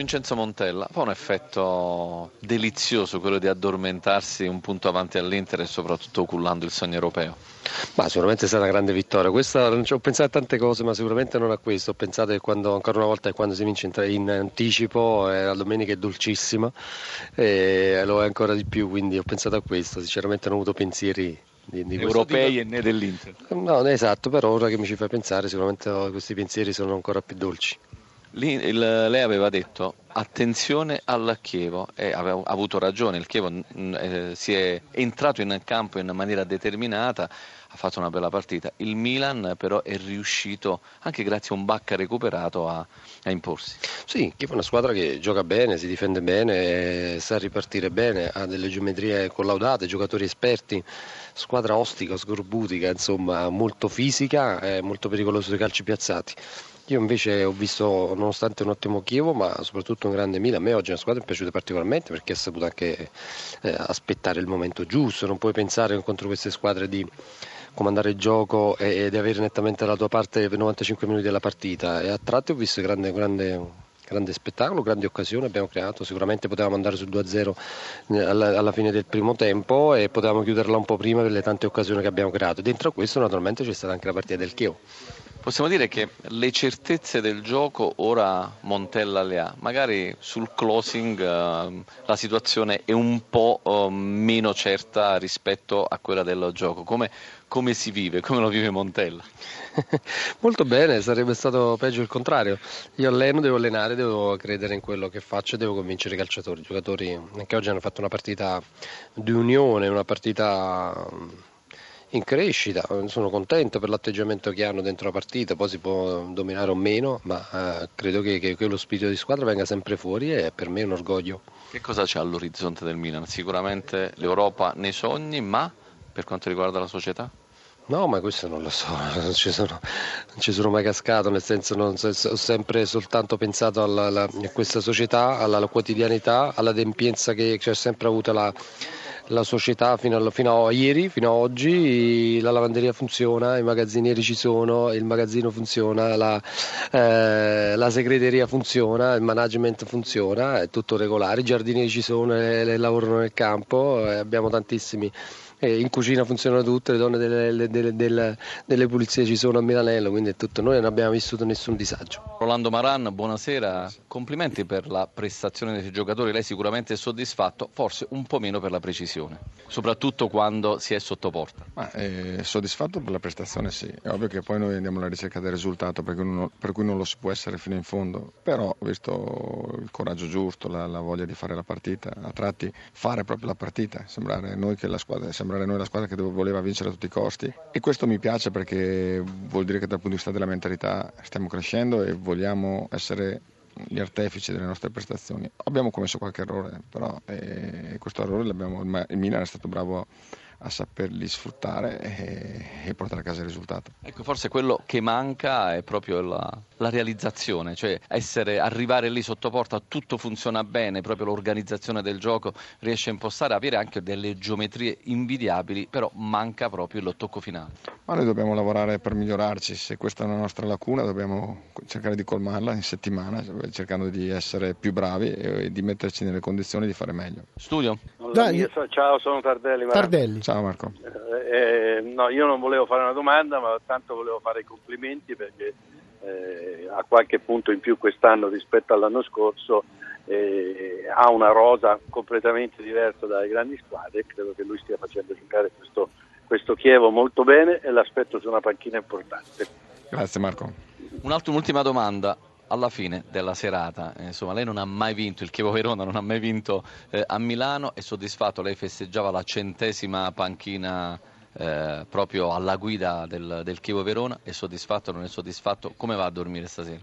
Vincenzo Montella, fa un effetto delizioso quello di addormentarsi un punto avanti all'Inter e soprattutto cullando il sogno europeo? Ma sicuramente è stata una grande vittoria. Questa, ho pensato a tante cose, ma sicuramente non a questo. Ho pensato che quando, ancora una volta quando si vince in anticipo, eh, la domenica è dolcissima e lo è ancora di più, quindi ho pensato a questo. Sinceramente non ho avuto pensieri di, di europei tipo. e né dell'Inter. No, esatto, però ora che mi ci fai pensare, sicuramente questi pensieri sono ancora più dolci. Lì, il, lei aveva detto attenzione al Chievo e aveva avuto ragione, il Chievo mm, eh, si è entrato in campo in maniera determinata, ha fatto una bella partita, il Milan però è riuscito anche grazie a un Bacca recuperato a, a imporsi. Sì, Chievo è una squadra che gioca bene, si difende bene, sa ripartire bene, ha delle geometrie collaudate, giocatori esperti, squadra ostica, scorbutica, insomma molto fisica e molto pericolosa sui calci piazzati. Io invece ho visto, nonostante un ottimo Chievo, ma soprattutto un grande Milan, a me oggi la squadra è piaciuta particolarmente perché ha saputo anche eh, aspettare il momento giusto, non puoi pensare contro queste squadre di comandare il gioco e, e di avere nettamente la tua parte per 95 minuti della partita e a tratti ho visto grande, grande, grande spettacolo, grandi occasioni abbiamo creato, sicuramente potevamo andare sul 2-0 eh, alla, fine del primo tempo e potevamo chiuderla un po' prima per le tante occasioni che abbiamo creato. Dentro a questo naturalmente c'è stata anche la partita del Chievo. Possiamo dire che le certezze del gioco ora Montella le ha, magari sul closing uh, la situazione è un po' uh, meno certa rispetto a quella del gioco. Come, come si vive, come lo vive Montella? Molto bene, sarebbe stato peggio il contrario. Io alleno, devo allenare, devo credere in quello che faccio e devo convincere i calciatori. I giocatori anche oggi hanno fatto una partita di unione, una partita in crescita, sono contento per l'atteggiamento che hanno dentro la partita, poi si può dominare o meno, ma eh, credo che, che quello spirito di squadra venga sempre fuori e per me è un orgoglio. Che cosa c'è all'orizzonte del Milan? Sicuramente l'Europa nei sogni, ma per quanto riguarda la società? No, ma questo non lo so, non ci sono, non ci sono mai cascato, nel senso non, ho sempre soltanto pensato alla, alla, a questa società, alla, alla quotidianità, all'adempienza che c'è sempre avuta la la società fino a, fino a, ieri, fino a oggi, la lavanderia funziona, i magazzinieri ci sono, il magazzino funziona, la, eh, la segreteria funziona, il management funziona, è tutto regolare, i giardinieri ci sono e, lavorano nel campo, abbiamo tantissimi eh, in cucina funzionano tutte, le donne delle, delle, delle, delle, pulizie ci sono a Milanello, quindi è tutto. Noi non abbiamo vissuto nessun disagio. Rolando Maran, buonasera, complimenti per la prestazione dei giocatori, lei sicuramente è soddisfatto, forse un po' meno per la precisione, soprattutto quando si è sotto porta. Ma, eh, soddisfatto per la prestazione sì, è ovvio che poi noi andiamo alla ricerca del risultato uno, per cui non lo si può essere fino in fondo, però visto il coraggio giusto, la, la voglia di fare la partita, a tratti fare proprio la partita, sembrare noi che la squadra, sembra sembrare noi la squadra che voleva vincere a tutti i costi e questo mi piace perché vuol dire che dal punto di vista della mentalità stiamo crescendo e vogliamo essere gli artefici delle nostre prestazioni. Abbiamo commesso qualche errore, però eh, questo errore l'abbiamo, il Milan è stato bravo a saperli sfruttare e, e, portare a casa il risultato. Ecco, forse quello che manca è proprio la, la, realizzazione, cioè essere, arrivare lì sotto porta, tutto funziona bene, proprio l'organizzazione del gioco riesce a impostare, avere anche delle geometrie invidiabili, però manca proprio il tocco finale. Ma noi dobbiamo lavorare per migliorarci, se questa è una nostra lacuna dobbiamo cercare di colmarla in settimana, cercando di essere più bravi e di metterci nelle condizioni di fare meglio. Studio? Dai. Ciao, sono Tardelli. Tardelli. Ciao Marco. Eh, eh, no, io non volevo fare una domanda, ma tanto volevo fare i complimenti perché eh, ha qualche punto in più quest'anno rispetto all'anno scorso. Eh, ha una rosa completamente diversa dalle grandi squadre. Credo che lui stia facendo giocare questo, questo Chievo molto bene e l'aspetto su una panchina importante. Grazie Marco. un'ultima domanda alla fine della serata, eh, insomma, lei non ha mai vinto, il Chievo Verona non ha mai vinto eh, a Milano, è soddisfatto, lei festeggiava la centesima panchina eh, proprio alla guida del, del Chievo Verona, è soddisfatto non è soddisfatto? Come va a dormire stasera?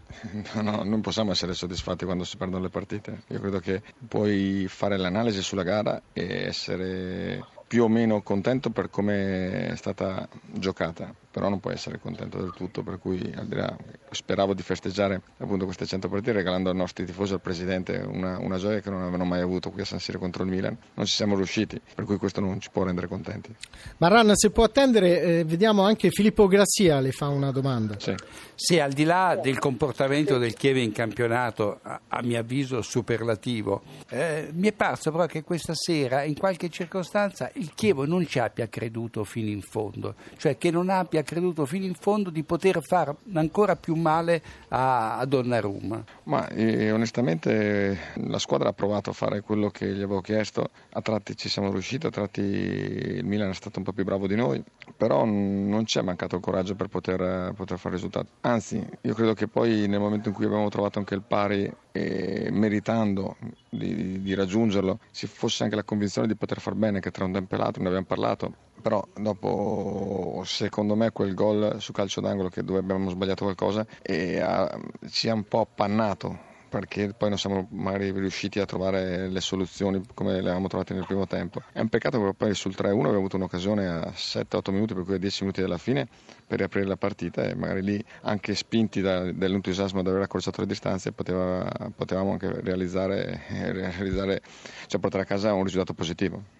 No, no, non possiamo essere soddisfatti quando si perdono le partite, io credo che puoi fare l'analisi sulla gara e essere più o meno contento per come è stata giocata però non puoi essere contento del tutto, per cui al di là, speravo di festeggiare appunto queste 100 partite regalando ai nostri tifosi al Presidente una, una, gioia che non avevano mai avuto qui a San Siro contro il Milan, non ci siamo riusciti, per cui questo non ci può rendere contenti. Marran, se può attendere, eh, vediamo anche Filippo Grassia le fa una domanda. Sì. sì, al di là del comportamento del Chievo in campionato, a, a mio avviso superlativo, eh, mi è parso però che questa sera in qualche circostanza il Chievo non ci abbia creduto fino in fondo, cioè che non abbia creduto fino in fondo di poter fare ancora più male a, a Donnarumma. Ma eh, onestamente la squadra ha provato a fare quello che gli avevo chiesto, a tratti ci siamo riusciti, a tratti il Milan è stato un po' più bravo di noi, però non ci è mancato il coraggio per poter, poter fare risultato. Anzi, io credo che poi nel momento in cui abbiamo trovato anche il pari e meritando di, di, raggiungerlo ci fosse anche la convinzione di poter far bene, che tra un tempo e l'altro ne abbiamo parlato, però dopo secondo me quel gol su calcio d'angolo che dove abbiamo sbagliato qualcosa e ha, ci ha un po' appannato perché poi non siamo magari riusciti a trovare le soluzioni come le avevamo trovate nel primo tempo. È un peccato che poi sul 3-1 abbiamo avuto un'occasione a 7-8 minuti, per cui a 10 minuti dalla fine, per riaprire la partita e magari lì anche spinti da, dall'entusiasmo di aver accorciato le distanze poteva, potevamo anche realizzare, realizzare, cioè portare a casa un risultato positivo.